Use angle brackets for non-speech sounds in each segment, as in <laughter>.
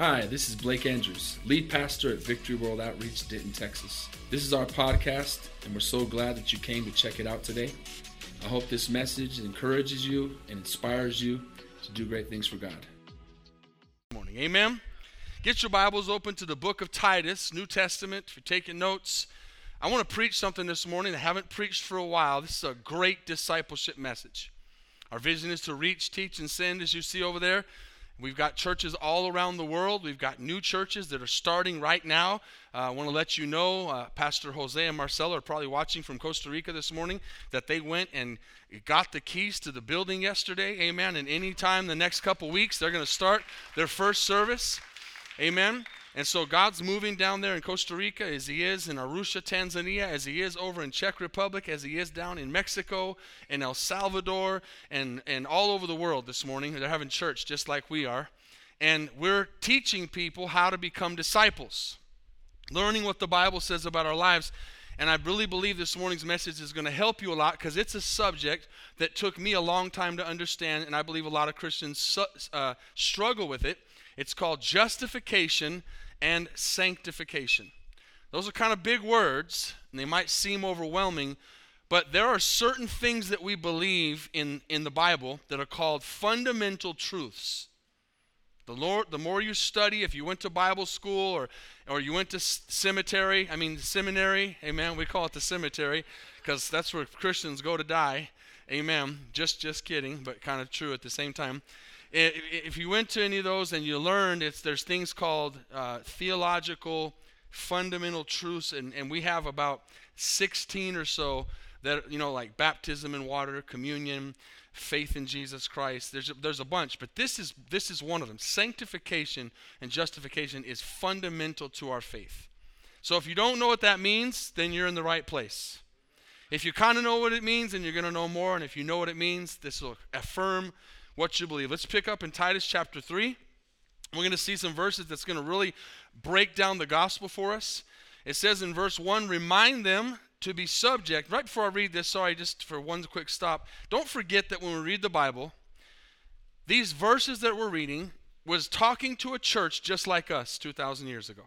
Hi, this is Blake Andrews, lead pastor at Victory World Outreach, Denton, Texas. This is our podcast, and we're so glad that you came to check it out today. I hope this message encourages you and inspires you to do great things for God. Good morning. Amen. Get your Bibles open to the book of Titus, New Testament. If you're taking notes, I want to preach something this morning I haven't preached for a while. This is a great discipleship message. Our vision is to reach, teach, and send, as you see over there. We've got churches all around the world. We've got new churches that are starting right now. Uh, I want to let you know, uh, Pastor Jose and Marcelo are probably watching from Costa Rica this morning, that they went and got the keys to the building yesterday. Amen. And anytime the next couple weeks, they're going to start their first service. Amen. And so God's moving down there in Costa Rica as He is in Arusha, Tanzania, as He is over in Czech Republic, as He is down in Mexico, in El Salvador, and, and all over the world this morning. They're having church just like we are. And we're teaching people how to become disciples, learning what the Bible says about our lives. And I really believe this morning's message is going to help you a lot because it's a subject that took me a long time to understand, and I believe a lot of Christians uh, struggle with it. It's called justification and sanctification. Those are kind of big words, and they might seem overwhelming, but there are certain things that we believe in, in the Bible that are called fundamental truths. The, Lord, the more you study, if you went to Bible school or, or you went to cemetery, I mean seminary, amen, we call it the cemetery because that's where Christians go to die, amen. Just, just kidding, but kind of true at the same time if you went to any of those and you learned, it's, there's things called uh, theological fundamental truths, and, and we have about 16 or so that, you know, like baptism in water, communion, faith in Jesus Christ. There's a, there's a bunch, but this is, this is one of them. Sanctification and justification is fundamental to our faith. So if you don't know what that means, then you're in the right place. If you kind of know what it means, then you're going to know more. And if you know what it means, this will affirm what you believe. Let's pick up in Titus chapter 3. We're going to see some verses that's going to really break down the gospel for us. It says in verse 1 remind them to be subject. Right before I read this, sorry, just for one quick stop. Don't forget that when we read the Bible, these verses that we're reading was talking to a church just like us 2,000 years ago.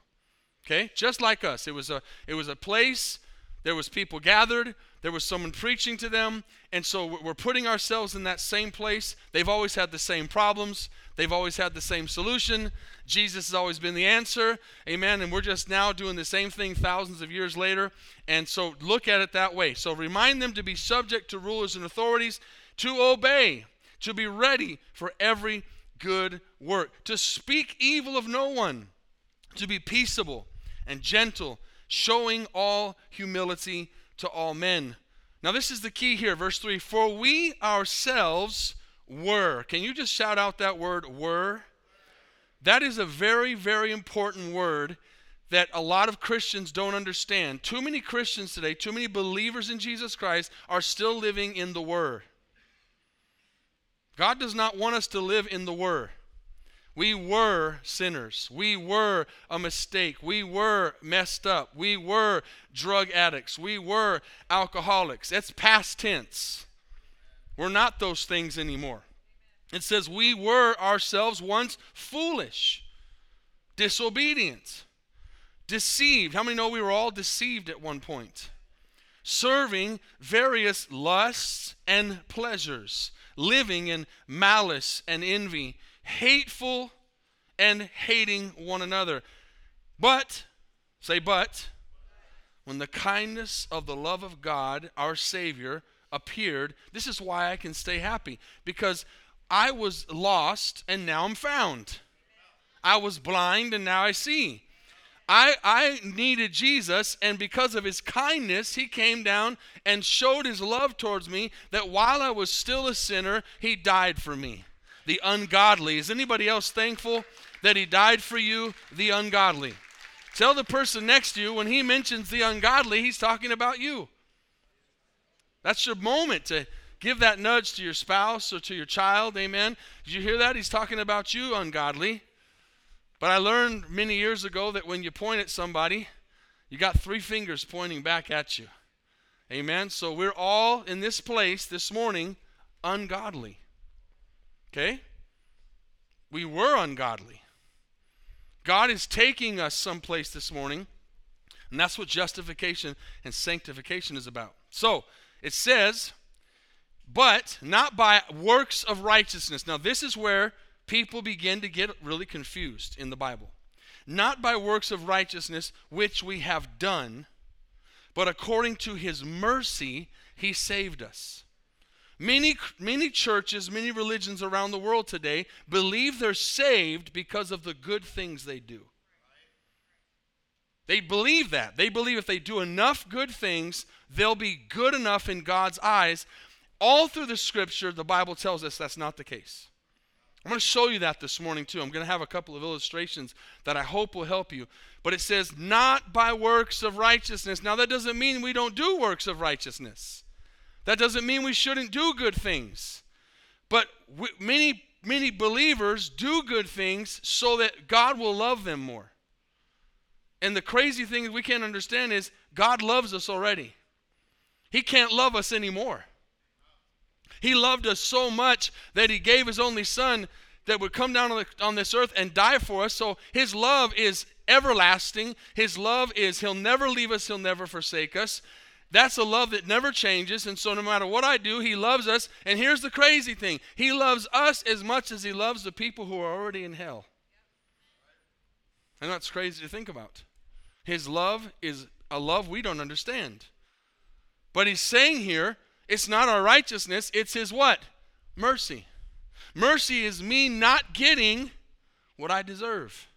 Okay? Just like us. It was a, it was a place, there was people gathered, there was someone preaching to them, and so we're putting ourselves in that same place. They've always had the same problems, they've always had the same solution. Jesus has always been the answer. Amen. And we're just now doing the same thing thousands of years later. And so look at it that way. So remind them to be subject to rulers and authorities, to obey, to be ready for every good work, to speak evil of no one, to be peaceable and gentle, showing all humility to all men. Now, this is the key here, verse 3 For we ourselves were. Can you just shout out that word, were? That is a very, very important word that a lot of Christians don't understand. Too many Christians today, too many believers in Jesus Christ are still living in the were. God does not want us to live in the were. We were sinners. We were a mistake. We were messed up. We were drug addicts. We were alcoholics. That's past tense. We're not those things anymore. It says, We were ourselves once foolish, disobedient, deceived. How many know we were all deceived at one point? Serving various lusts and pleasures, living in malice and envy hateful and hating one another. But, say, but, when the kindness of the love of God, our Savior, appeared, this is why I can stay happy. Because I was lost and now I'm found. I was blind and now I see. I, I needed Jesus, and because of his kindness, he came down and showed his love towards me that while I was still a sinner, he died for me the ungodly. Is anybody else thankful that he died for you, the ungodly? Tell the person next to you when he mentions the ungodly, he's talking about you. That's your moment to give that nudge to your spouse or to your child. Amen. Did you hear that? He's talking about you, ungodly. But I learned many years ago that when you point at somebody, you got three fingers pointing back at you. Amen. So we're all in this place this morning ungodly. Okay? We were ungodly. God is taking us someplace this morning, and that's what justification and sanctification is about. So, it says, but not by works of righteousness. Now, this is where people begin to get really confused in the Bible. Not by works of righteousness which we have done, but according to his mercy, he saved us. Many, many churches, many religions around the world today believe they're saved because of the good things they do. They believe that. They believe if they do enough good things, they'll be good enough in God's eyes. All through the scripture, the Bible tells us that's not the case. I'm going to show you that this morning too. I'm going to have a couple of illustrations that I hope will help you. But it says, not by works of righteousness. Now, that doesn't mean we don't do works of righteousness. That doesn't mean we shouldn't do good things. But we, many, many believers do good things so that God will love them more. And the crazy thing we can't understand is God loves us already. He can't love us anymore. He loved us so much that he gave his only son that would come down on, the, on this earth and die for us. So his love is everlasting. His love is he'll never leave us, he'll never forsake us. That's a love that never changes. And so, no matter what I do, He loves us. And here's the crazy thing He loves us as much as He loves the people who are already in hell. And that's crazy to think about. His love is a love we don't understand. But He's saying here it's not our righteousness, it's His what? Mercy. Mercy is me not getting what I deserve,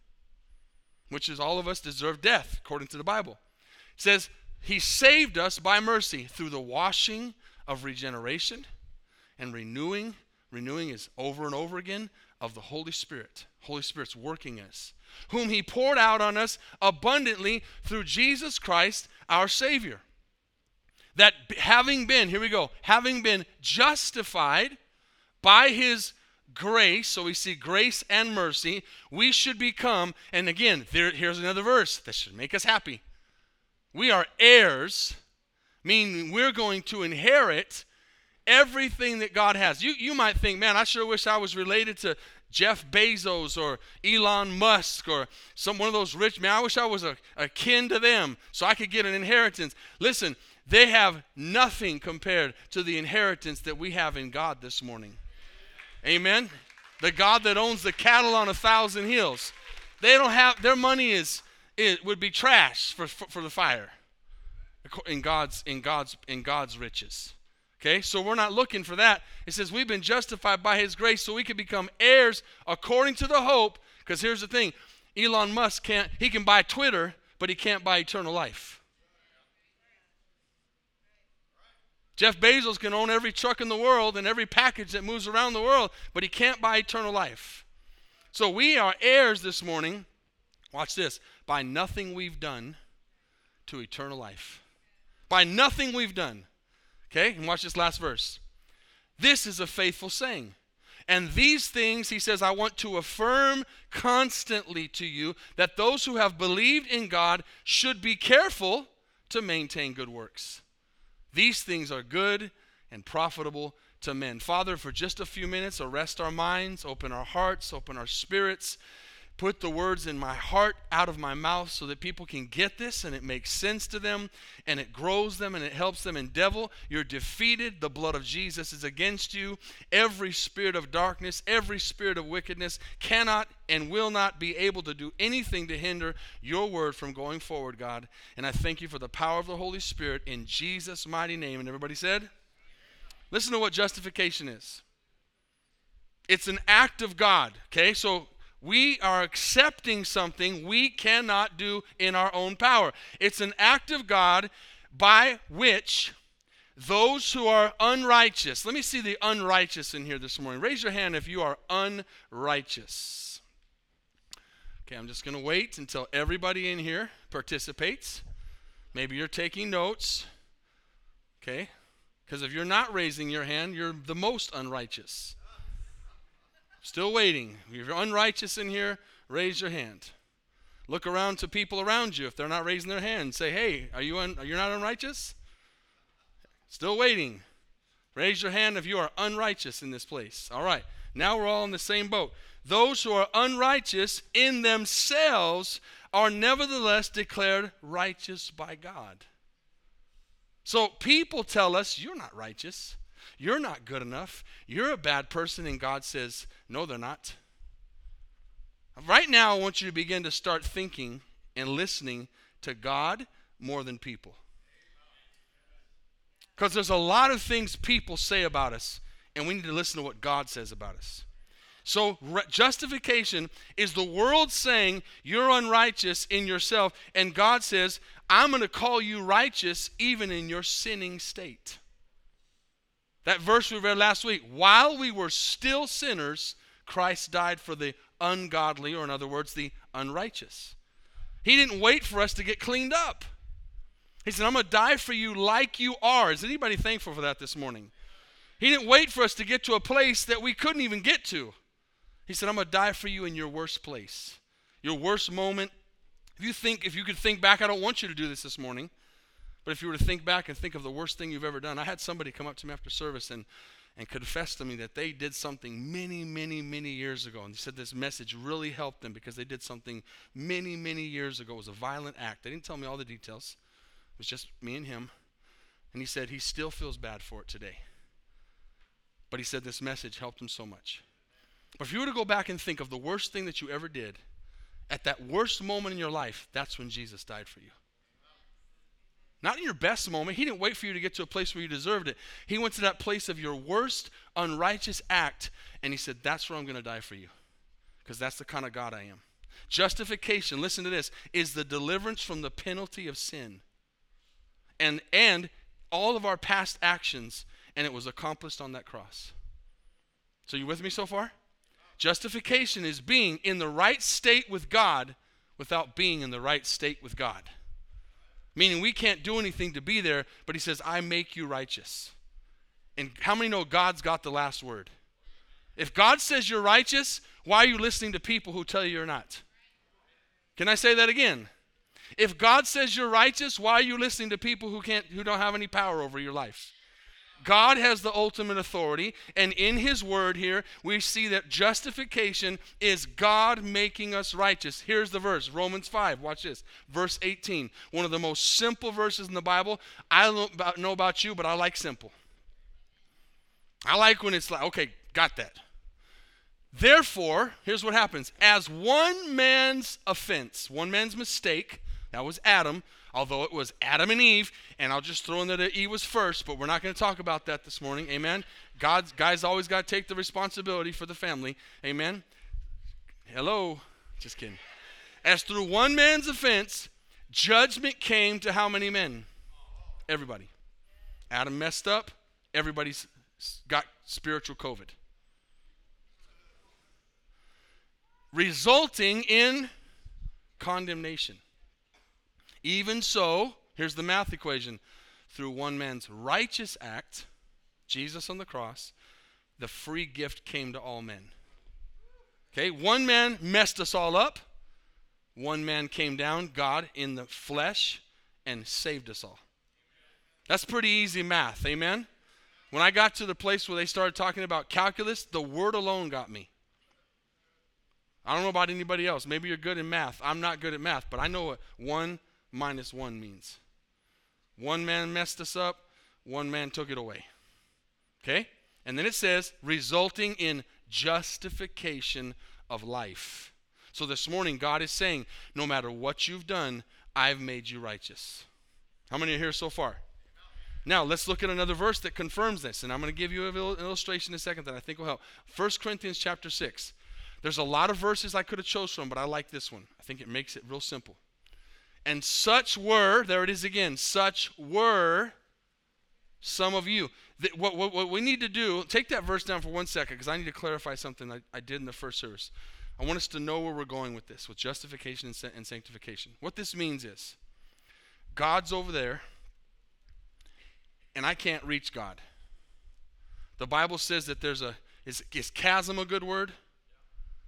which is all of us deserve death, according to the Bible. It says, He saved us by mercy through the washing of regeneration and renewing. Renewing is over and over again of the Holy Spirit. Holy Spirit's working us, whom He poured out on us abundantly through Jesus Christ, our Savior that having been, here we go, having been justified by his grace, so we see grace and mercy, we should become, and again, there, here's another verse that should make us happy. We are heirs, meaning we're going to inherit everything that God has. You, you might think, man, I sure wish I was related to Jeff Bezos or Elon Musk or some one of those rich men. I wish I was a, a kin to them so I could get an inheritance. Listen, they have nothing compared to the inheritance that we have in God this morning. Amen. The God that owns the cattle on a thousand hills. They don't have their money is it would be trash for, for, for the fire in God's in God's in God's riches. Okay, so we're not looking for that. It says we've been justified by His grace, so we can become heirs according to the hope. Because here's the thing: Elon Musk can't. He can buy Twitter, but he can't buy eternal life. Jeff Bezos can own every truck in the world and every package that moves around the world, but he can't buy eternal life. So we are heirs this morning, watch this, by nothing we've done to eternal life. By nothing we've done. Okay, and watch this last verse. This is a faithful saying. And these things, he says, I want to affirm constantly to you that those who have believed in God should be careful to maintain good works. These things are good and profitable to men. Father, for just a few minutes, arrest our minds, open our hearts, open our spirits. Put the words in my heart out of my mouth so that people can get this and it makes sense to them and it grows them and it helps them. And, devil, you're defeated. The blood of Jesus is against you. Every spirit of darkness, every spirit of wickedness cannot and will not be able to do anything to hinder your word from going forward, God. And I thank you for the power of the Holy Spirit in Jesus' mighty name. And everybody said, Listen to what justification is. It's an act of God. Okay, so we are accepting something we cannot do in our own power. It's an act of God by which those who are unrighteous, let me see the unrighteous in here this morning. Raise your hand if you are unrighteous. Okay, I'm just going to wait until everybody in here participates. Maybe you're taking notes. Okay? Because if you're not raising your hand, you're the most unrighteous. Still waiting. If you're unrighteous in here, raise your hand. Look around to people around you. If they're not raising their hand, say, "Hey, are you un- are you not unrighteous?" Still waiting. Raise your hand if you are unrighteous in this place. All right. Now we're all in the same boat. those who are unrighteous in themselves are nevertheless declared righteous by God. So people tell us, You're not righteous. You're not good enough. You're a bad person. And God says, No, they're not. Right now, I want you to begin to start thinking and listening to God more than people. Because there's a lot of things people say about us, and we need to listen to what God says about us. So, re- justification is the world saying you're unrighteous in yourself, and God says, I'm going to call you righteous even in your sinning state. That verse we read last week while we were still sinners, Christ died for the ungodly, or in other words, the unrighteous. He didn't wait for us to get cleaned up. He said, I'm going to die for you like you are. Is anybody thankful for that this morning? He didn't wait for us to get to a place that we couldn't even get to. He said, I'm going to die for you in your worst place, your worst moment. If you think, if you could think back, I don't want you to do this this morning, but if you were to think back and think of the worst thing you've ever done, I had somebody come up to me after service and, and confess to me that they did something many, many, many years ago. And he said this message really helped them because they did something many, many years ago. It was a violent act. They didn't tell me all the details. It was just me and him. And he said he still feels bad for it today. But he said this message helped him so much. But if you were to go back and think of the worst thing that you ever did, at that worst moment in your life, that's when Jesus died for you. Not in your best moment. He didn't wait for you to get to a place where you deserved it. He went to that place of your worst unrighteous act, and he said, That's where I'm going to die for you. Because that's the kind of God I am. Justification, listen to this, is the deliverance from the penalty of sin and, and all of our past actions, and it was accomplished on that cross. So, you with me so far? Justification is being in the right state with God without being in the right state with God. Meaning we can't do anything to be there, but He says, I make you righteous. And how many know God's got the last word? If God says you're righteous, why are you listening to people who tell you you're not? Can I say that again? If God says you're righteous, why are you listening to people who can't who don't have any power over your life? God has the ultimate authority, and in His Word here, we see that justification is God making us righteous. Here's the verse Romans 5. Watch this. Verse 18. One of the most simple verses in the Bible. I don't know about you, but I like simple. I like when it's like, okay, got that. Therefore, here's what happens as one man's offense, one man's mistake, that was Adam, although it was Adam and Eve, and I'll just throw in there that Eve was first, but we're not going to talk about that this morning. Amen. God's guys always got to take the responsibility for the family. Amen. Hello. Just kidding. As through one man's offense, judgment came to how many men? Everybody. Adam messed up, everybody's got spiritual COVID. Resulting in condemnation. Even so, here's the math equation through one man's righteous act, Jesus on the cross, the free gift came to all men. Okay, one man messed us all up. One man came down, God in the flesh, and saved us all. That's pretty easy math, amen? When I got to the place where they started talking about calculus, the word alone got me. I don't know about anybody else. Maybe you're good in math. I'm not good at math, but I know what one minus one means. One man messed us up, one man took it away. Okay? And then it says, resulting in justification of life. So this morning, God is saying, no matter what you've done, I've made you righteous. How many are here so far? Now, let's look at another verse that confirms this. And I'm going to give you an illustration in a second that I think will help. 1 Corinthians chapter 6. There's a lot of verses I could have chose from, but I like this one. I think it makes it real simple. And such were, there it is again, such were some of you. what, what, what, we need to do, take that verse down for one second because I need to clarify something I, I, did in the first service. I want us to know where we're going with this, with justification and, and sanctification. What this means is God's over there, and I can't reach God. The Bible says that there's a, is, is chasm a good word?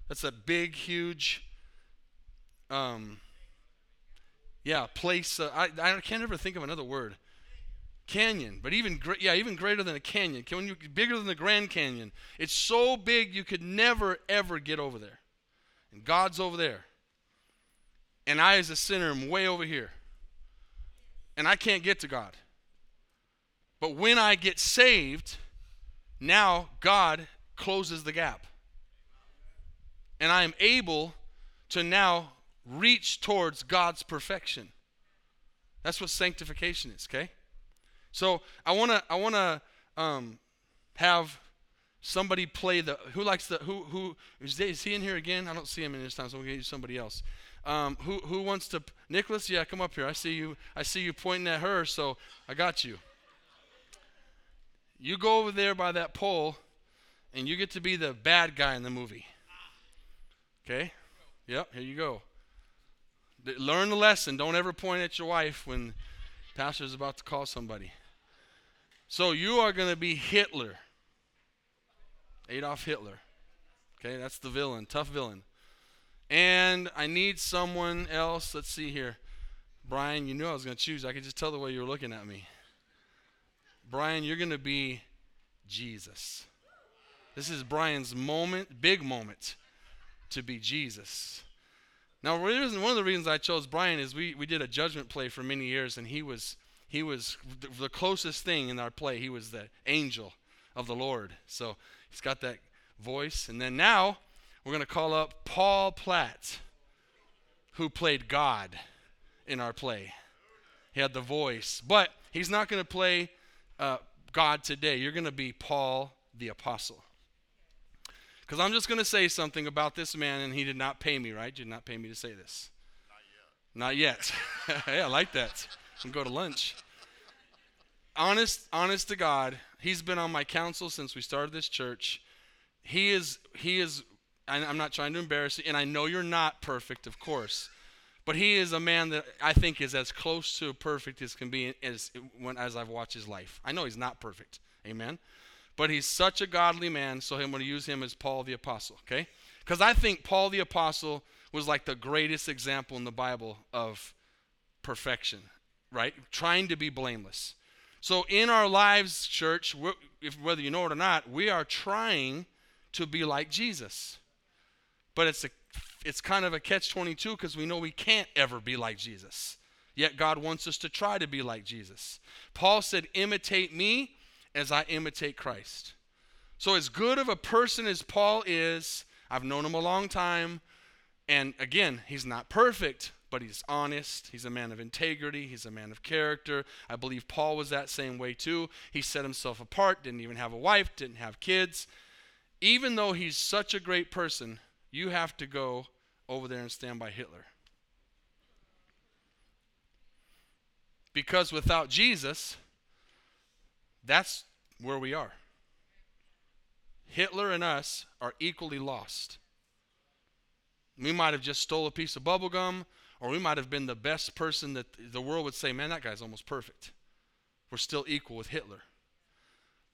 That's a big, huge, um, yeah, place. Uh, I, I can't ever think of another word. canyon, but even yeah, even greater than a canyon. Can you bigger than the Grand Canyon? It's so big you could never ever get over there. And God's over there. And I as a sinner am way over here. And I can't get to God. But when I get saved, now God closes the gap. And I am able to now reach towards God's perfection. That's what sanctification is, okay? So I wanna I wanna um, have somebody play the who likes the who who is, is he in here again? I don't see him in this time, so gonna get you somebody else. Um, who who wants to Nicholas? Yeah, come up here. I see you. I see you pointing at her, so I got you. You go over there by that pole, and you get to be the bad guy in the movie. Okay? Yep. Here you go. Learn the lesson. Don't ever point at your wife when pastor's about to call somebody. So you are going to be Hitler. Adolf Hitler. Okay, that's the villain, tough villain. And I need someone else. Let's see here. Brian, you knew I was going to choose. I could just tell the way you were looking at me. Brian, you're going to be Jesus. This is Brian's moment, big moment, to be Jesus. Now, one of the reasons I chose Brian is we, we did a judgment play for many years, and he was he was the closest thing in our play. He was the angel of the Lord. So he's got that voice. And then now we're going to call up Paul Platt, who played God in our play. He had the voice, but he's not going to play uh, God today. You're going to be Paul the Apostle. Because I'm just going to say something about this man, and he did not pay me, right? Did not pay me to say this. Not yet. Not yet. <laughs> hey, I like that. And go to lunch. Honest, honest to God, he's been on my council since we started this church. He is, he is. I'm not trying to embarrass you, and I know you're not perfect, of course. But he is a man that I think is as close to perfect as can be as when as I've watched his life. I know he's not perfect. Amen. But he's such a godly man, so I'm going to use him as Paul the Apostle, okay? Because I think Paul the Apostle was like the greatest example in the Bible of perfection, right? Trying to be blameless. So in our lives, church, if, whether you know it or not, we are trying to be like Jesus. But it's a it's kind of a catch 22 because we know we can't ever be like Jesus. Yet God wants us to try to be like Jesus. Paul said, "Imitate me as I imitate Christ. So, as good of a person as Paul is, I've known him a long time. And again, he's not perfect, but he's honest. He's a man of integrity. He's a man of character. I believe Paul was that same way too. He set himself apart, didn't even have a wife, didn't have kids. Even though he's such a great person, you have to go over there and stand by Hitler. Because without Jesus, that's where we are. Hitler and us are equally lost. We might have just stole a piece of bubble gum, or we might have been the best person that the world would say, man, that guy's almost perfect. We're still equal with Hitler.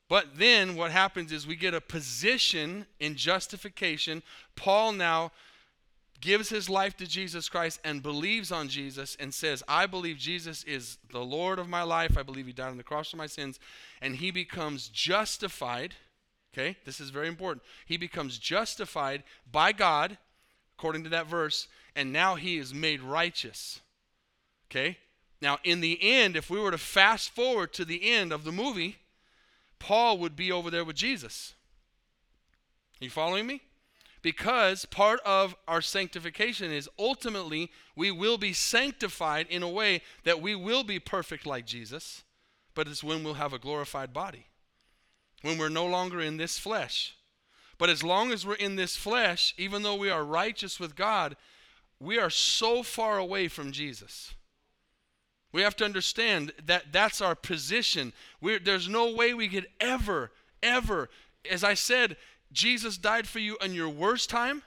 But then what happens is we get a position in justification. Paul now gives his life to Jesus Christ and believes on Jesus and says, I believe Jesus is the Lord of my life. I believe he died on the cross for my sins. And he becomes justified. Okay, this is very important. He becomes justified by God, according to that verse, and now he is made righteous. Okay, now in the end, if we were to fast forward to the end of the movie, Paul would be over there with Jesus. Are you following me? Because part of our sanctification is ultimately we will be sanctified in a way that we will be perfect like Jesus, but it's when we'll have a glorified body, when we're no longer in this flesh. But as long as we're in this flesh, even though we are righteous with God, we are so far away from Jesus. We have to understand that that's our position. We're, there's no way we could ever, ever, as I said, Jesus died for you on your worst time.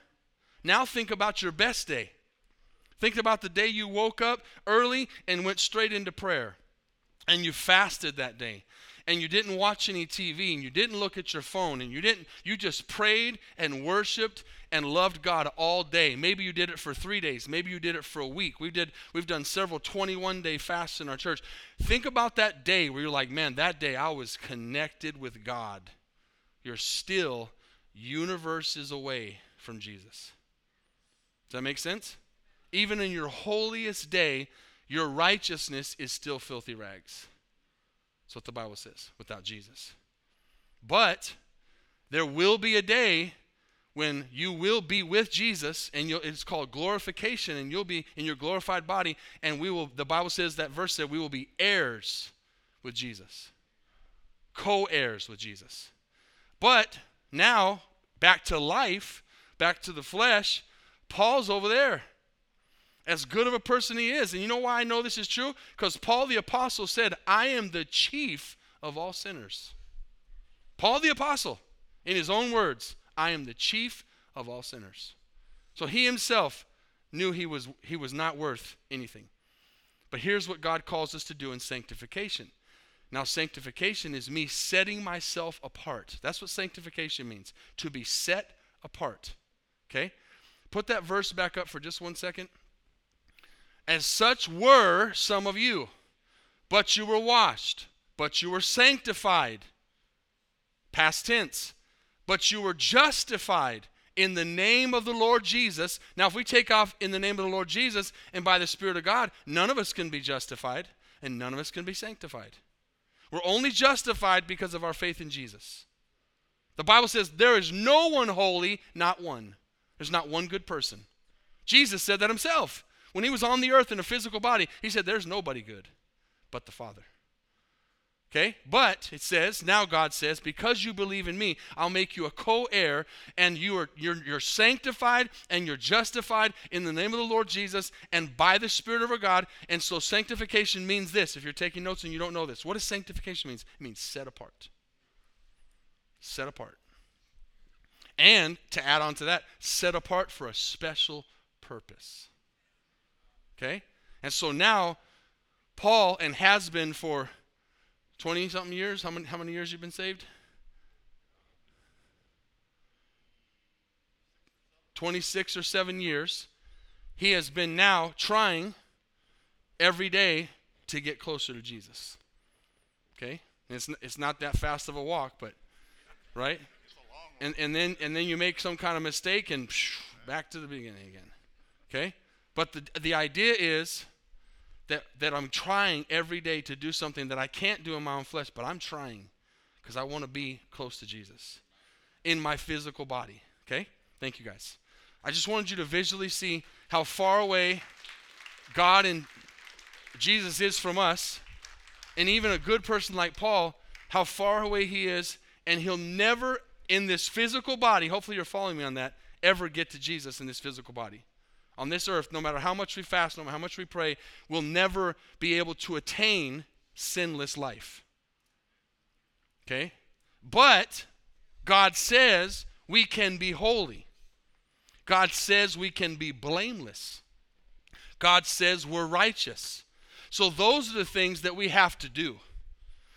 Now think about your best day. Think about the day you woke up early and went straight into prayer and you fasted that day and you didn't watch any TV and you didn't look at your phone and you didn't you just prayed and worshiped and loved God all day. Maybe you did it for 3 days, maybe you did it for a week. We did we've done several 21 day fasts in our church. Think about that day where you're like, "Man, that day I was connected with God." You're still universes away from Jesus. Does that make sense? Even in your holiest day, your righteousness is still filthy rags. That's what the Bible says without Jesus. But there will be a day when you will be with Jesus and it's called glorification and you'll be in your glorified body and we will the Bible says that verse said we will be heirs with Jesus. Co-heirs with Jesus. But now back to life, back to the flesh, Paul's over there. As good of a person he is. And you know why I know this is true? Because Paul the Apostle said, I am the chief of all sinners. Paul the Apostle, in his own words, I am the chief of all sinners. So he himself knew he was, he was not worth anything. But here's what God calls us to do in sanctification. Now, sanctification is me setting myself apart. That's what sanctification means to be set apart. Okay? Put that verse back up for just one second. As such were some of you, but you were washed, but you were sanctified. Past tense. But you were justified in the name of the Lord Jesus. Now, if we take off in the name of the Lord Jesus and by the Spirit of God, none of us can be justified and none of us can be sanctified. We're only justified because of our faith in Jesus. The Bible says there is no one holy, not one. There's not one good person. Jesus said that himself. When he was on the earth in a physical body, he said, There's nobody good but the Father. Okay? But it says, now God says, because you believe in me, I'll make you a co-heir, and you are you're, you're sanctified and you're justified in the name of the Lord Jesus and by the Spirit of our God. And so sanctification means this. If you're taking notes and you don't know this, what does sanctification means? It means set apart. Set apart. And to add on to that, set apart for a special purpose. Okay? And so now, Paul, and has been for 20 something years, how many, how many years you've been saved? 26 or 7 years. He has been now trying every day to get closer to Jesus. Okay? It's, it's not that fast of a walk, but, right? And, and, then, and then you make some kind of mistake and psh, back to the beginning again. Okay? But the, the idea is that, that I'm trying every day to do something that I can't do in my own flesh, but I'm trying because I want to be close to Jesus in my physical body. Okay? Thank you guys. I just wanted you to visually see how far away God and Jesus is from us, and even a good person like Paul, how far away he is, and he'll never in this physical body, hopefully you're following me on that, ever get to Jesus in this physical body. On this earth, no matter how much we fast, no matter how much we pray, we'll never be able to attain sinless life. Okay? But God says we can be holy. God says we can be blameless. God says we're righteous. So those are the things that we have to do.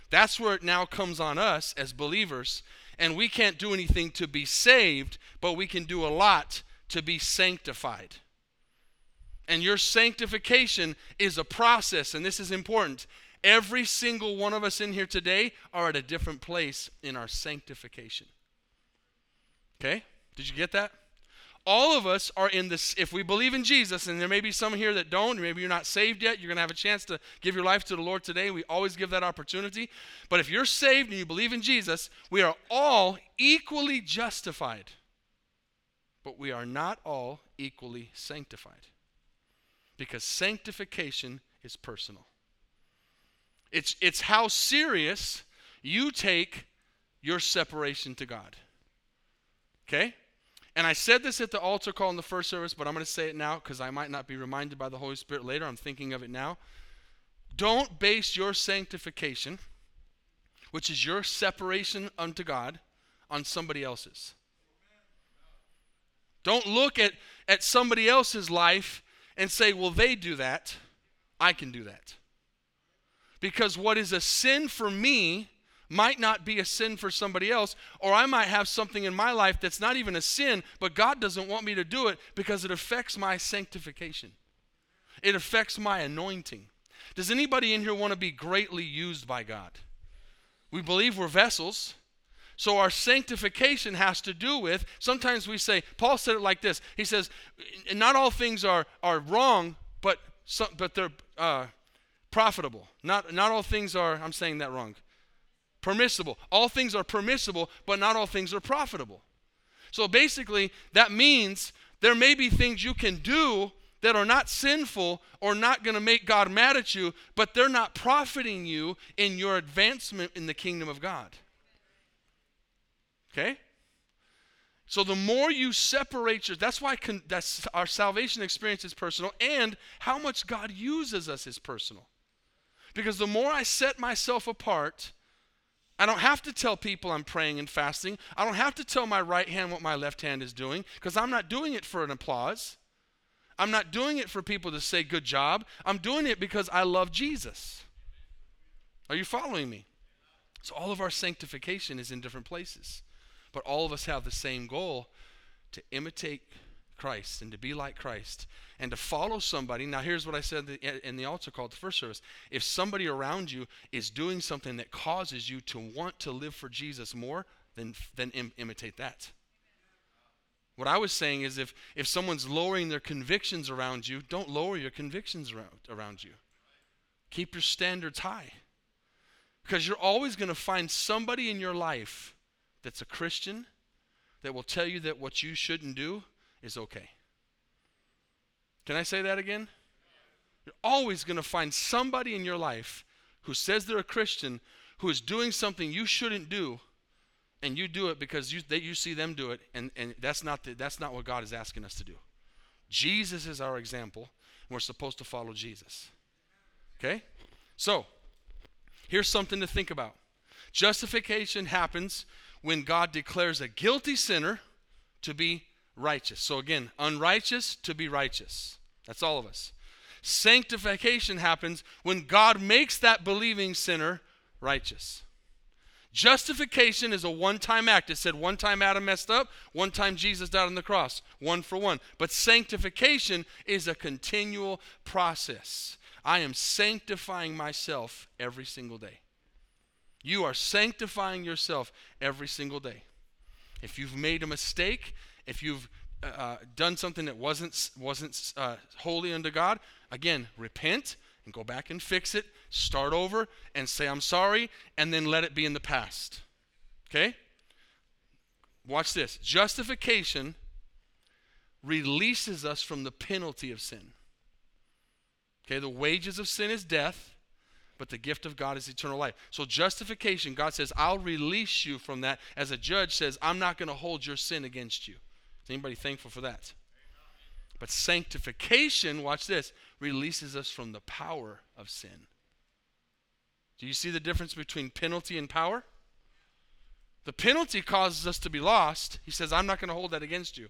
That's where it now comes on us as believers and we can't do anything to be saved, but we can do a lot to be sanctified. And your sanctification is a process, and this is important. Every single one of us in here today are at a different place in our sanctification. Okay? Did you get that? all of us are in this if we believe in jesus and there may be some here that don't maybe you're not saved yet you're going to have a chance to give your life to the lord today we always give that opportunity but if you're saved and you believe in jesus we are all equally justified but we are not all equally sanctified because sanctification is personal it's it's how serious you take your separation to god okay and I said this at the altar call in the first service, but I'm going to say it now because I might not be reminded by the Holy Spirit later. I'm thinking of it now. Don't base your sanctification, which is your separation unto God, on somebody else's. Don't look at, at somebody else's life and say, well, they do that. I can do that. Because what is a sin for me might not be a sin for somebody else, or I might have something in my life that's not even a sin, but God doesn't want me to do it because it affects my sanctification. It affects my anointing. Does anybody in here want to be greatly used by God? We believe we're vessels. So our sanctification has to do with, sometimes we say, Paul said it like this. He says, not all things are, are wrong, but, some, but they're uh, profitable. Not, not all things are, I'm saying that wrong, permissible. All things are permissible, but not all things are profitable. So basically, that means there may be things you can do that are not sinful or not going to make God mad at you, but they're not profiting you in your advancement in the kingdom of God. Okay? So the more you separate your that's why con, that's our salvation experience is personal and how much God uses us is personal. Because the more I set myself apart, I don't have to tell people I'm praying and fasting. I don't have to tell my right hand what my left hand is doing because I'm not doing it for an applause. I'm not doing it for people to say good job. I'm doing it because I love Jesus. Are you following me? So all of our sanctification is in different places. But all of us have the same goal to imitate Christ and to be like Christ and to follow somebody. Now, here's what I said in the altar call, the first service. If somebody around you is doing something that causes you to want to live for Jesus more, then, then Im- imitate that. What I was saying is if, if someone's lowering their convictions around you, don't lower your convictions around, around you. Keep your standards high. Because you're always going to find somebody in your life that's a Christian that will tell you that what you shouldn't do is okay. Can I say that again? You're always going to find somebody in your life who says they're a Christian who is doing something you shouldn't do and you do it because you, they, you see them do it and, and that's, not the, that's not what god is asking us to do jesus is our example and we're supposed to follow jesus okay so here's something to think about justification happens when God declares a guilty sinner to be righteous. So again, unrighteous to be righteous. That's all of us. Sanctification happens when God makes that believing sinner righteous. Justification is a one time act. It said one time Adam messed up, one time Jesus died on the cross, one for one. But sanctification is a continual process. I am sanctifying myself every single day. You are sanctifying yourself every single day. If you've made a mistake, if you've uh, uh, done something that wasn't wasn't uh, holy unto God, again, repent and go back and fix it. Start over and say I'm sorry, and then let it be in the past. Okay? Watch this. Justification releases us from the penalty of sin. Okay, the wages of sin is death but the gift of God is eternal life. So, justification, God says, I'll release you from that. As a judge says, I'm not going to hold your sin against you. Is anybody thankful for that? But sanctification, watch this, releases us from the power of sin. Do you see the difference between penalty and power? The penalty causes us to be lost. He says, I'm not going to hold that against you.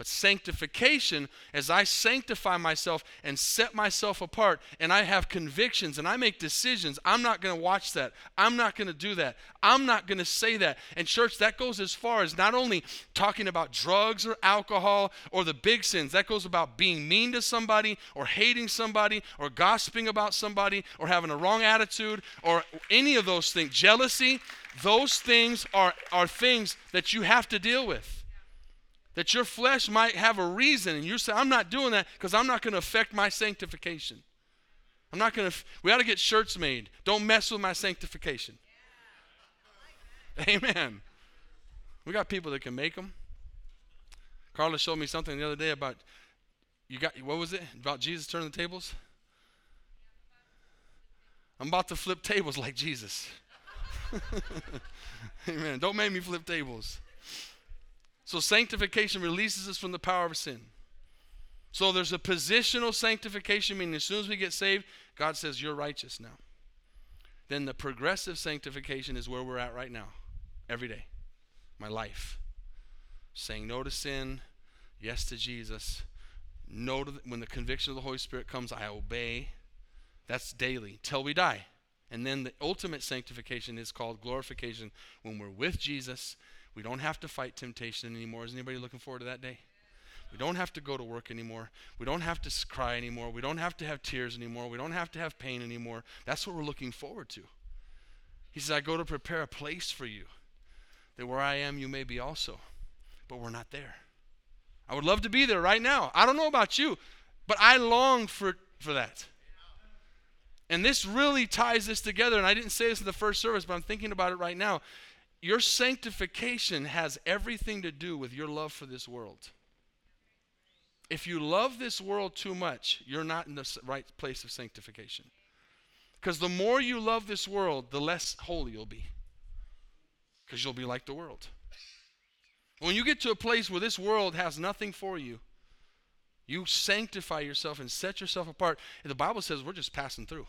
But sanctification, as I sanctify myself and set myself apart, and I have convictions and I make decisions, I'm not going to watch that. I'm not going to do that. I'm not going to say that. And, church, that goes as far as not only talking about drugs or alcohol or the big sins, that goes about being mean to somebody or hating somebody or gossiping about somebody or having a wrong attitude or any of those things. Jealousy, those things are, are things that you have to deal with that your flesh might have a reason and you say i'm not doing that because i'm not going to affect my sanctification. I'm not going to we ought to get shirts made. Don't mess with my sanctification. Amen. We got people that can make them carla showed me something the other day about you got what was it? About jesus turning the tables? I'm about to flip tables like jesus. <laughs> Amen. Don't make me flip tables so sanctification releases us from the power of sin. So there's a positional sanctification, meaning as soon as we get saved, God says, You're righteous now. Then the progressive sanctification is where we're at right now, every day, my life. Saying no to sin, yes to Jesus. No to the, when the conviction of the Holy Spirit comes, I obey. That's daily till we die. And then the ultimate sanctification is called glorification when we're with Jesus. We don't have to fight temptation anymore. Is anybody looking forward to that day? We don't have to go to work anymore. We don't have to cry anymore. We don't have to have tears anymore. We don't have to have pain anymore. That's what we're looking forward to. He says, I go to prepare a place for you, that where I am, you may be also. But we're not there. I would love to be there right now. I don't know about you, but I long for, for that. And this really ties this together. And I didn't say this in the first service, but I'm thinking about it right now. Your sanctification has everything to do with your love for this world. If you love this world too much, you're not in the right place of sanctification. Because the more you love this world, the less holy you'll be. Because you'll be like the world. When you get to a place where this world has nothing for you, you sanctify yourself and set yourself apart. The Bible says we're just passing through.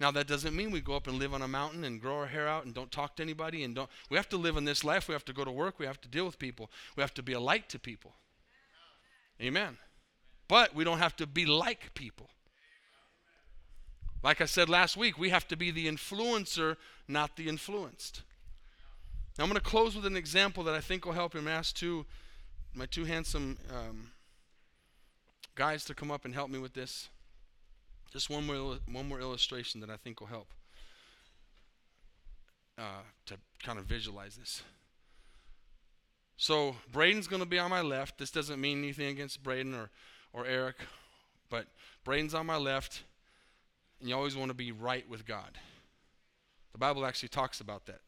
Now that doesn't mean we go up and live on a mountain and grow our hair out and don't talk to anybody and don't we have to live in this life, we have to go to work, we have to deal with people. We have to be a light to people. Amen. But we don't have to be like people. Like I said last week, we have to be the influencer, not the influenced. Now I'm going to close with an example that I think will help him. Ask two, my two handsome um, guys to come up and help me with this. Just one more, one more illustration that I think will help uh, to kind of visualize this. So Braden's going to be on my left. This doesn't mean anything against Braden or, or Eric, but Braden's on my left, and you always want to be right with God. The Bible actually talks about that.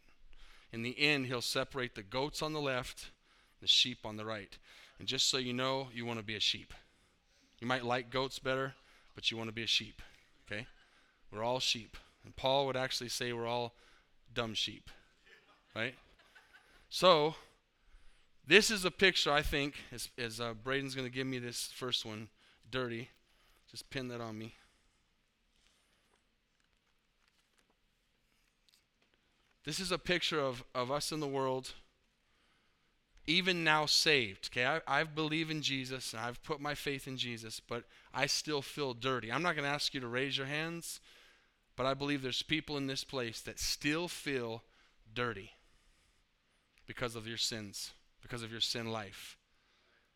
In the end, he'll separate the goats on the left, the sheep on the right. And just so you know, you want to be a sheep. You might like goats better, but you want to be a sheep. Okay? We're all sheep. And Paul would actually say we're all dumb sheep. Right? So, this is a picture, I think, as, as uh, Braden's going to give me this first one, dirty. Just pin that on me. This is a picture of, of us in the world, even now saved. Okay, I, I believe in Jesus, and I've put my faith in Jesus, but I still feel dirty. I'm not going to ask you to raise your hands, but I believe there's people in this place that still feel dirty because of your sins because of your sin life.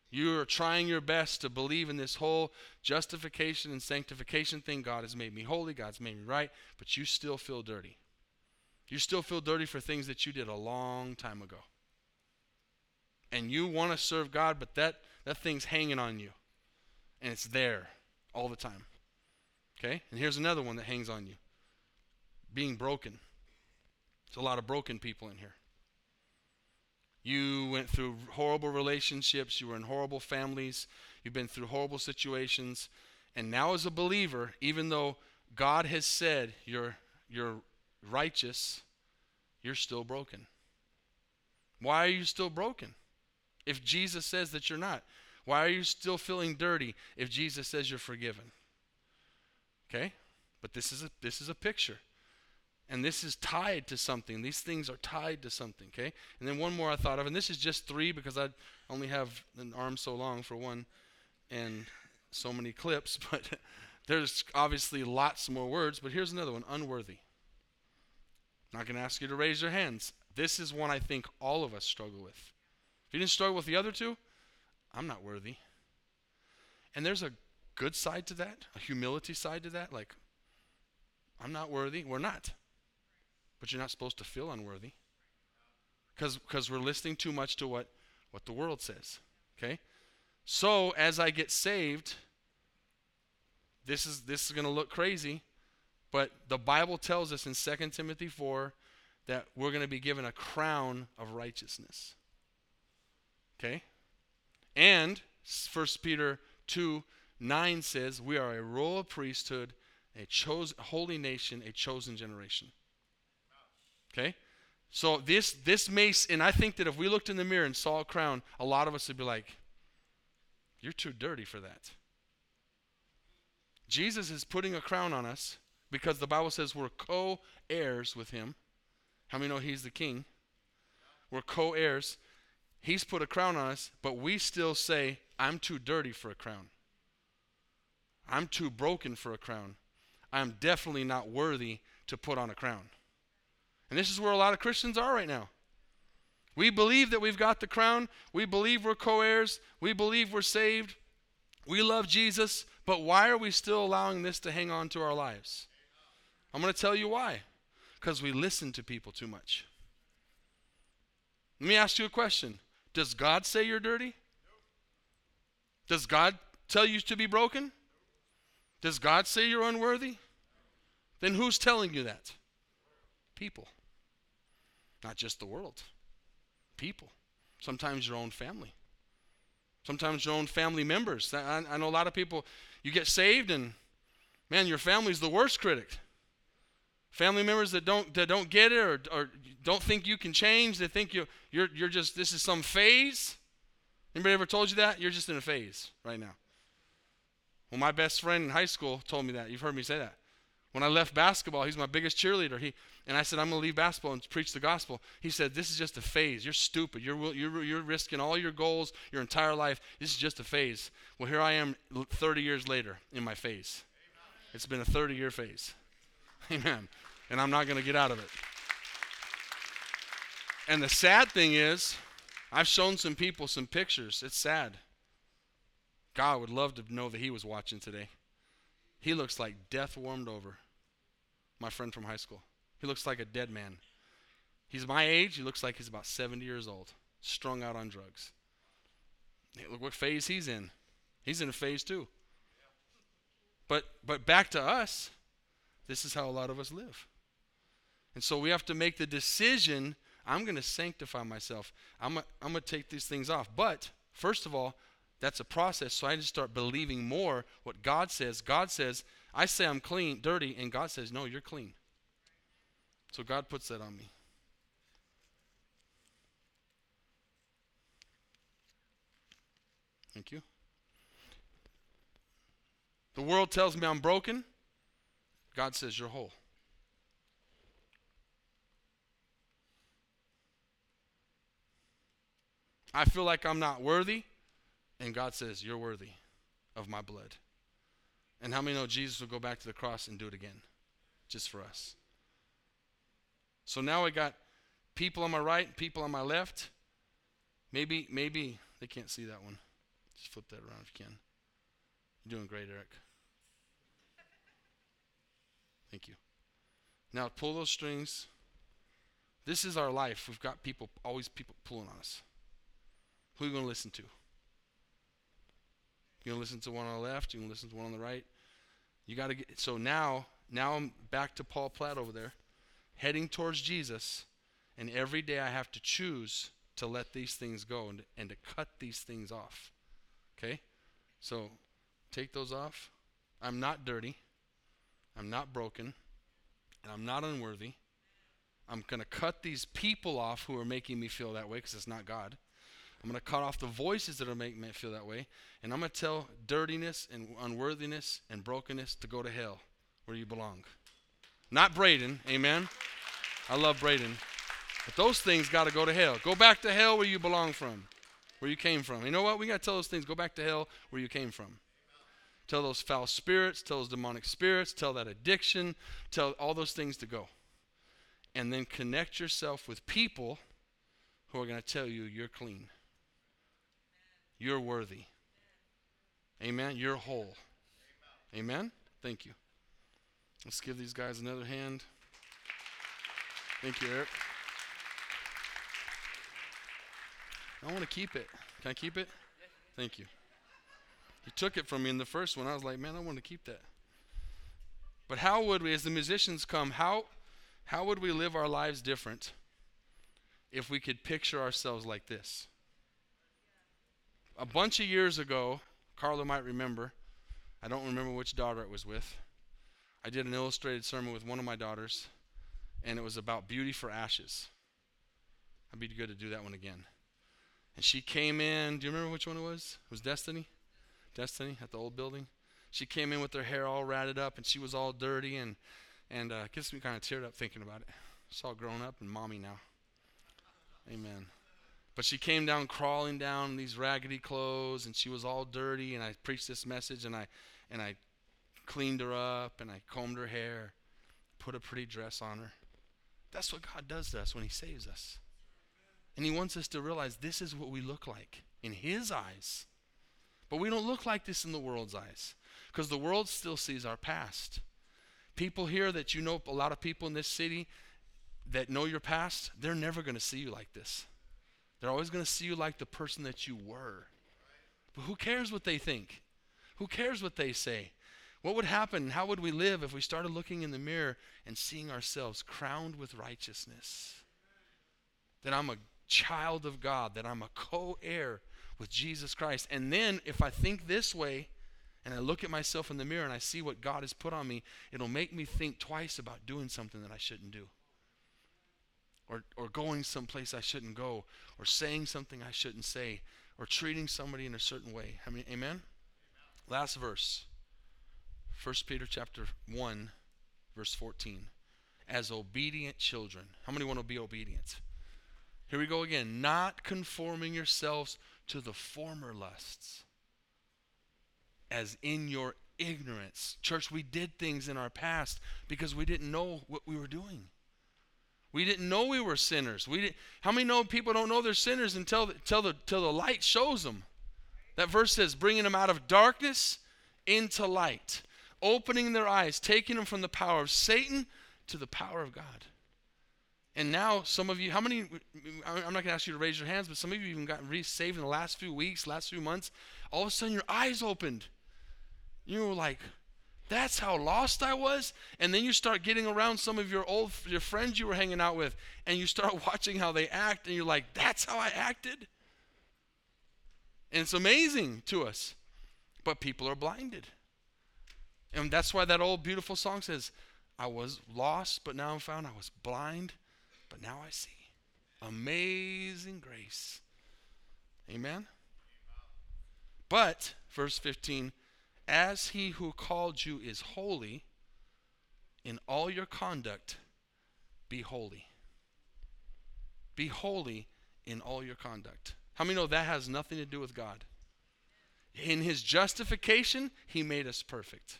You are trying your best to believe in this whole justification and sanctification thing. God has made me holy, God's made me right, but you still feel dirty. You still feel dirty for things that you did a long time ago. And you want to serve God, but that, that thing's hanging on you. And it's there all the time. Okay? And here's another one that hangs on you being broken. There's a lot of broken people in here. You went through horrible relationships, you were in horrible families, you've been through horrible situations, and now as a believer, even though God has said you're you're righteous, you're still broken. Why are you still broken? If Jesus says that you're not, why are you still feeling dirty if Jesus says you're forgiven? Okay? But this is a this is a picture. And this is tied to something. These things are tied to something, okay? And then one more I thought of, and this is just three because I only have an arm so long for one and so many clips, <laughs> but there's obviously lots more words. But here's another one unworthy. Not going to ask you to raise your hands. This is one I think all of us struggle with. If you didn't struggle with the other two, I'm not worthy. And there's a good side to that, a humility side to that. Like, I'm not worthy. We're not. But you're not supposed to feel unworthy. Because we're listening too much to what, what the world says. Okay? So as I get saved, this is this is going to look crazy, but the Bible tells us in 2 Timothy 4 that we're going to be given a crown of righteousness. Okay? And 1 Peter 2 9 says, We are a royal priesthood, a chosen holy nation, a chosen generation. Okay? So this this may and I think that if we looked in the mirror and saw a crown, a lot of us would be like, You're too dirty for that. Jesus is putting a crown on us because the Bible says we're co-heirs with him. How many know he's the king? We're co-heirs. He's put a crown on us, but we still say, I'm too dirty for a crown. I'm too broken for a crown. I am definitely not worthy to put on a crown. And this is where a lot of Christians are right now. We believe that we've got the crown. We believe we're co heirs. We believe we're saved. We love Jesus. But why are we still allowing this to hang on to our lives? I'm going to tell you why. Because we listen to people too much. Let me ask you a question Does God say you're dirty? Does God tell you to be broken? Does God say you're unworthy? Then who's telling you that? People. Not just the world. People. Sometimes your own family. Sometimes your own family members. I, I know a lot of people, you get saved and man, your family's the worst critic. Family members that don't that don't get it or, or don't think you can change, they think you you're you're just this is some phase. Anybody ever told you that? You're just in a phase right now. Well, my best friend in high school told me that. You've heard me say that. When I left basketball, he's my biggest cheerleader. He and I said, I'm going to leave basketball and preach the gospel. He said, This is just a phase. You're stupid. You're, you're, you're risking all your goals, your entire life. This is just a phase. Well, here I am 30 years later in my phase. It's been a 30 year phase. <laughs> Amen. And I'm not going to get out of it. And the sad thing is, I've shown some people some pictures. It's sad. God would love to know that he was watching today. He looks like death warmed over. My friend from high school. He looks like a dead man. He's my age. He looks like he's about 70 years old, strung out on drugs. Hey, look what phase he's in. He's in a phase too. But but back to us, this is how a lot of us live. And so we have to make the decision I'm going to sanctify myself. I'm, I'm going to take these things off. But first of all, that's a process. So I just start believing more what God says. God says, I say I'm clean, dirty, and God says, no, you're clean. So God puts that on me. Thank you. The world tells me I'm broken. God says you're whole. I feel like I'm not worthy, and God says you're worthy of my blood. And how many know Jesus will go back to the cross and do it again just for us? So now I got people on my right, people on my left. Maybe, maybe they can't see that one. Just flip that around if you can. You're doing great, Eric. Thank you. Now pull those strings. This is our life. We've got people, always people pulling on us. Who are you going to listen to? You're going to listen to one on the left. You're going to listen to one on the right. You got to get. So now, now I'm back to Paul Platt over there heading towards Jesus, and every day I have to choose to let these things go and, and to cut these things off. Okay? So take those off. I'm not dirty. I'm not broken. And I'm not unworthy. I'm going to cut these people off who are making me feel that way because it's not God. I'm going to cut off the voices that are making me feel that way. And I'm going to tell dirtiness and unworthiness and brokenness to go to hell where you belong. Not Braden, amen. I love Braden. But those things got to go to hell. Go back to hell where you belong from, where you came from. You know what? We got to tell those things. Go back to hell where you came from. Tell those foul spirits, tell those demonic spirits, tell that addiction, tell all those things to go. And then connect yourself with people who are going to tell you you're clean. You're worthy. Amen. You're whole. Amen. Thank you. Let's give these guys another hand. Thank you, Eric. I want to keep it. Can I keep it? Thank you. He took it from me in the first one. I was like, man, I want to keep that. But how would we, as the musicians come, how, how would we live our lives different if we could picture ourselves like this? A bunch of years ago, Carla might remember, I don't remember which daughter it was with. I did an illustrated sermon with one of my daughters, and it was about beauty for ashes. I'd be good to do that one again. And she came in. Do you remember which one it was? It was Destiny? Destiny at the old building? She came in with her hair all ratted up, and she was all dirty, and and uh, gets me kind of teared up thinking about it. She's all grown up and mommy now. Amen. But she came down crawling down in these raggedy clothes, and she was all dirty. And I preached this message, and I and I cleaned her up and I combed her hair, put a pretty dress on her. That's what God does to us when He saves us. And He wants us to realize this is what we look like in His eyes. But we don't look like this in the world's eyes because the world still sees our past. People here that you know, a lot of people in this city that know your past, they're never going to see you like this. They're always going to see you like the person that you were. But who cares what they think? Who cares what they say? What would happen? How would we live if we started looking in the mirror and seeing ourselves crowned with righteousness? That I'm a child of God, that I'm a co heir with Jesus Christ. And then if I think this way and I look at myself in the mirror and I see what God has put on me, it'll make me think twice about doing something that I shouldn't do. Or, or going someplace I shouldn't go, or saying something I shouldn't say, or treating somebody in a certain way. I mean, amen? Last verse. 1 Peter chapter 1, verse 14. As obedient children. How many want to be obedient? Here we go again. Not conforming yourselves to the former lusts, as in your ignorance. Church, we did things in our past because we didn't know what we were doing. We didn't know we were sinners. We did, how many know people don't know they're sinners until the, until, the, until the light shows them? That verse says, bringing them out of darkness into light opening their eyes, taking them from the power of Satan to the power of God. And now, some of you, how many, I'm not going to ask you to raise your hands, but some of you even gotten saved in the last few weeks, last few months. All of a sudden, your eyes opened. You were like, that's how lost I was. And then you start getting around some of your old your friends you were hanging out with, and you start <laughs> watching how they act, and you're like, that's how I acted. And it's amazing to us. But people are blinded. And that's why that old beautiful song says, I was lost, but now I'm found. I was blind, but now I see. Amazing grace. Amen? But, verse 15, as he who called you is holy, in all your conduct, be holy. Be holy in all your conduct. How many know that has nothing to do with God? In his justification, he made us perfect.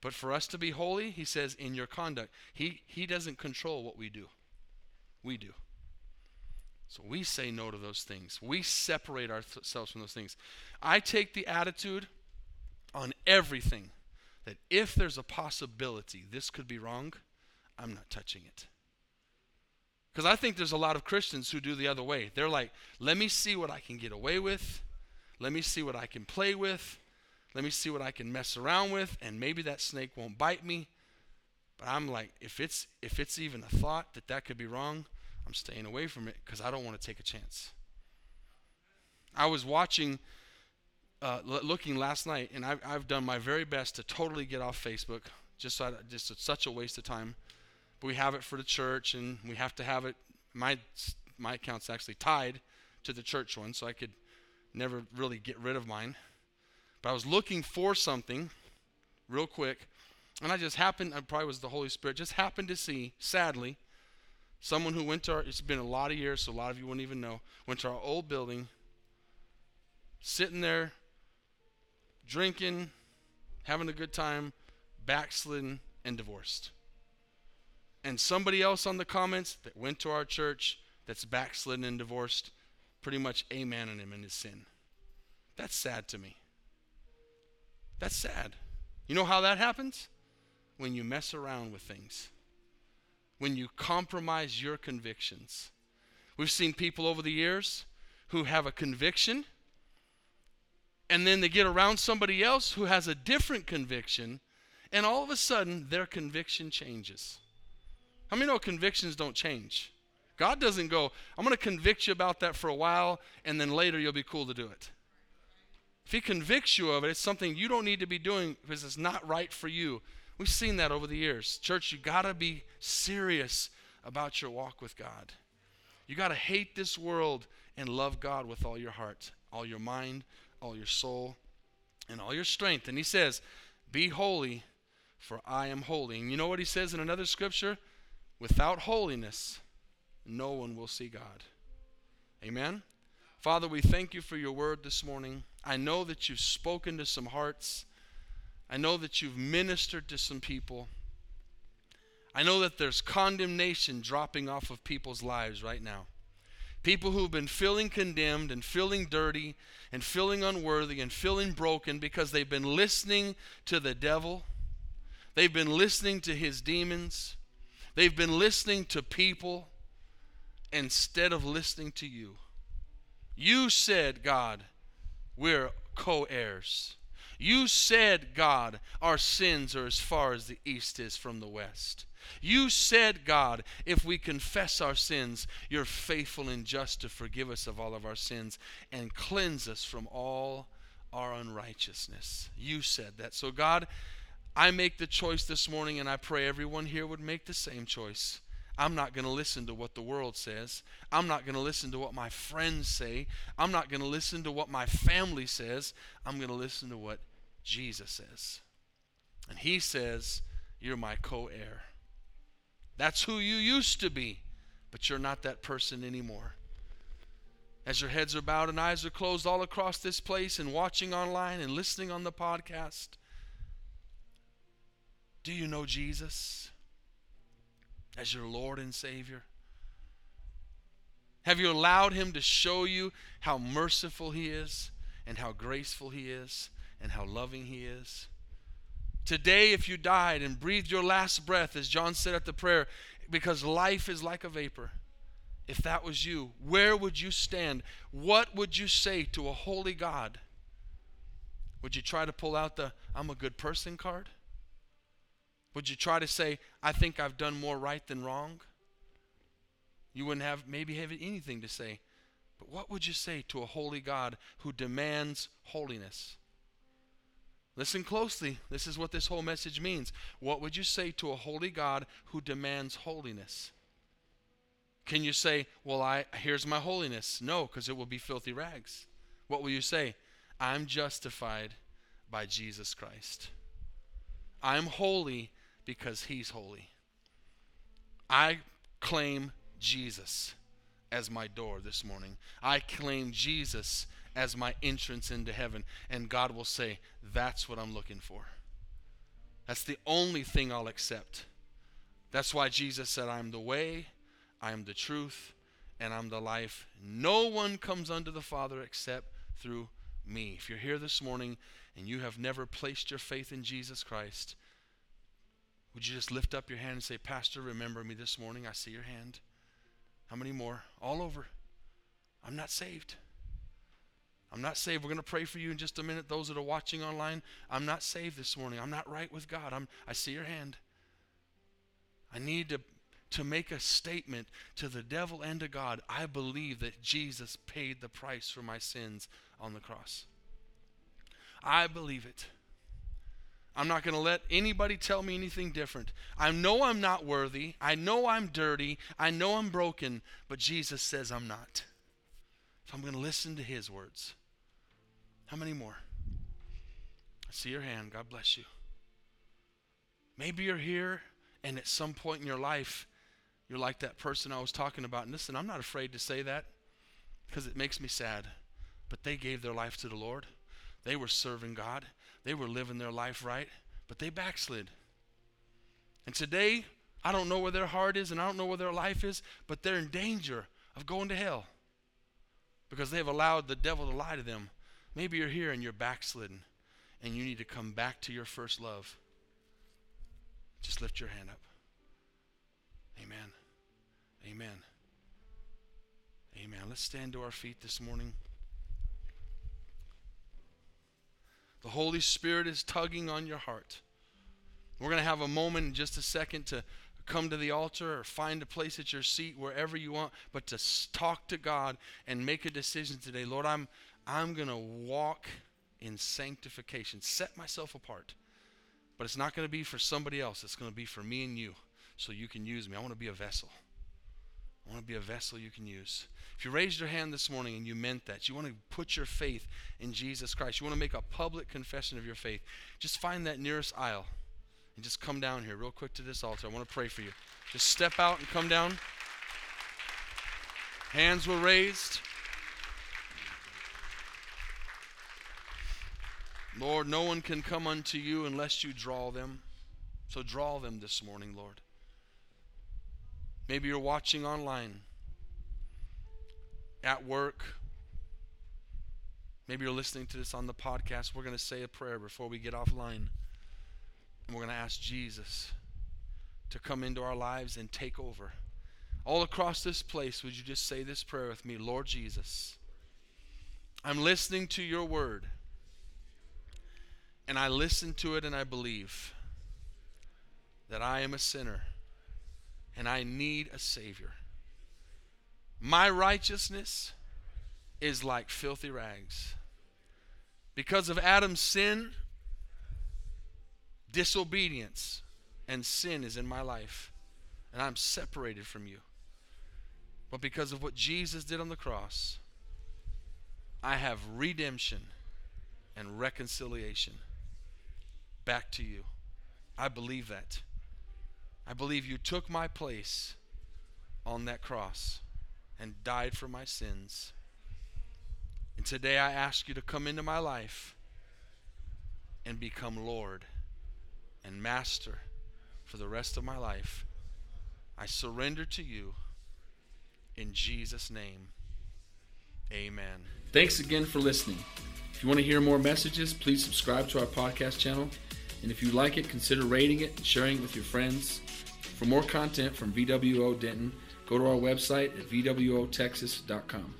But for us to be holy, he says, in your conduct. He, he doesn't control what we do, we do. So we say no to those things. We separate ourselves from those things. I take the attitude on everything that if there's a possibility this could be wrong, I'm not touching it. Because I think there's a lot of Christians who do the other way. They're like, let me see what I can get away with. Let me see what I can play with. Let me see what I can mess around with, and maybe that snake won't bite me. But I'm like, if it's if it's even a thought that that could be wrong, I'm staying away from it because I don't want to take a chance. I was watching, uh, looking last night, and I've, I've done my very best to totally get off Facebook. Just so I, just it's such a waste of time. But we have it for the church, and we have to have it. My my account's actually tied to the church one, so I could never really get rid of mine. But I was looking for something real quick, and I just happened, I probably was the Holy Spirit, just happened to see, sadly, someone who went to our, it's been a lot of years, so a lot of you wouldn't even know, went to our old building, sitting there, drinking, having a good time, backslidden, and divorced. And somebody else on the comments that went to our church that's backslidden and divorced, pretty much amen on him in his sin. That's sad to me. That's sad. You know how that happens? When you mess around with things, when you compromise your convictions. We've seen people over the years who have a conviction and then they get around somebody else who has a different conviction, and all of a sudden their conviction changes. How many know convictions don't change? God doesn't go, I'm going to convict you about that for a while, and then later you'll be cool to do it. If he convicts you of it, it's something you don't need to be doing because it's not right for you. We've seen that over the years. Church, you got to be serious about your walk with God. You got to hate this world and love God with all your heart, all your mind, all your soul, and all your strength. And he says, Be holy, for I am holy. And you know what he says in another scripture? Without holiness, no one will see God. Amen? Father, we thank you for your word this morning. I know that you've spoken to some hearts. I know that you've ministered to some people. I know that there's condemnation dropping off of people's lives right now. People who've been feeling condemned and feeling dirty and feeling unworthy and feeling broken because they've been listening to the devil. They've been listening to his demons. They've been listening to people instead of listening to you. You said, God, we're co heirs. You said, God, our sins are as far as the east is from the west. You said, God, if we confess our sins, you're faithful and just to forgive us of all of our sins and cleanse us from all our unrighteousness. You said that. So, God, I make the choice this morning, and I pray everyone here would make the same choice. I'm not going to listen to what the world says. I'm not going to listen to what my friends say. I'm not going to listen to what my family says. I'm going to listen to what Jesus says. And He says, You're my co heir. That's who you used to be, but you're not that person anymore. As your heads are bowed and eyes are closed all across this place and watching online and listening on the podcast, do you know Jesus as your Lord and Savior? Have you allowed Him to show you how merciful He is and how graceful He is and how loving He is? Today, if you died and breathed your last breath, as John said at the prayer, because life is like a vapor, if that was you, where would you stand? What would you say to a holy God? Would you try to pull out the I'm a good person card? Would you try to say, I think I've done more right than wrong? You wouldn't have maybe have anything to say. But what would you say to a holy God who demands holiness? Listen closely. This is what this whole message means. What would you say to a holy God who demands holiness? Can you say, "Well, I here's my holiness"? No, because it will be filthy rags. What will you say? I'm justified by Jesus Christ. I'm holy because he's holy. I claim Jesus as my door this morning. I claim Jesus as my entrance into heaven. And God will say, That's what I'm looking for. That's the only thing I'll accept. That's why Jesus said, I'm the way, I am the truth, and I'm the life. No one comes unto the Father except through me. If you're here this morning and you have never placed your faith in Jesus Christ, would you just lift up your hand and say, Pastor, remember me this morning? I see your hand. How many more? All over. I'm not saved. I'm not saved. We're going to pray for you in just a minute. Those that are watching online, I'm not saved this morning. I'm not right with God. I'm, I see your hand. I need to, to make a statement to the devil and to God. I believe that Jesus paid the price for my sins on the cross. I believe it. I'm not going to let anybody tell me anything different. I know I'm not worthy. I know I'm dirty. I know I'm broken. But Jesus says I'm not. So I'm going to listen to his words. How many more? I see your hand. God bless you. Maybe you're here and at some point in your life, you're like that person I was talking about. And listen, I'm not afraid to say that because it makes me sad. But they gave their life to the Lord, they were serving God, they were living their life right, but they backslid. And today, I don't know where their heart is and I don't know where their life is, but they're in danger of going to hell because they've allowed the devil to lie to them Maybe you're here and you're backslidden and you need to come back to your first love. Just lift your hand up. Amen. Amen. Amen. Let's stand to our feet this morning. The Holy Spirit is tugging on your heart. We're going to have a moment in just a second to come to the altar or find a place at your seat wherever you want, but to talk to God and make a decision today. Lord, I'm I'm going to walk in sanctification, set myself apart. But it's not going to be for somebody else, it's going to be for me and you so you can use me. I want to be a vessel. I want to be a vessel you can use. If you raised your hand this morning and you meant that, you want to put your faith in Jesus Christ, you want to make a public confession of your faith, just find that nearest aisle and just come down here real quick to this altar. I want to pray for you. Just step out and come down. Hands were raised. Lord, no one can come unto you unless you draw them. So draw them this morning, Lord. Maybe you're watching online, at work. Maybe you're listening to this on the podcast. We're going to say a prayer before we get offline. And we're going to ask Jesus to come into our lives and take over. All across this place, would you just say this prayer with me? Lord Jesus, I'm listening to your word. And I listen to it and I believe that I am a sinner and I need a Savior. My righteousness is like filthy rags. Because of Adam's sin, disobedience, and sin is in my life, and I'm separated from you. But because of what Jesus did on the cross, I have redemption and reconciliation back to you. I believe that. I believe you took my place on that cross and died for my sins. And today I ask you to come into my life and become Lord and Master for the rest of my life. I surrender to you in Jesus' name. Amen. Thanks again for listening. If you want to hear more messages, please subscribe to our podcast channel. And if you like it, consider rating it and sharing it with your friends. For more content from VWO Denton, go to our website at VWOTexas.com.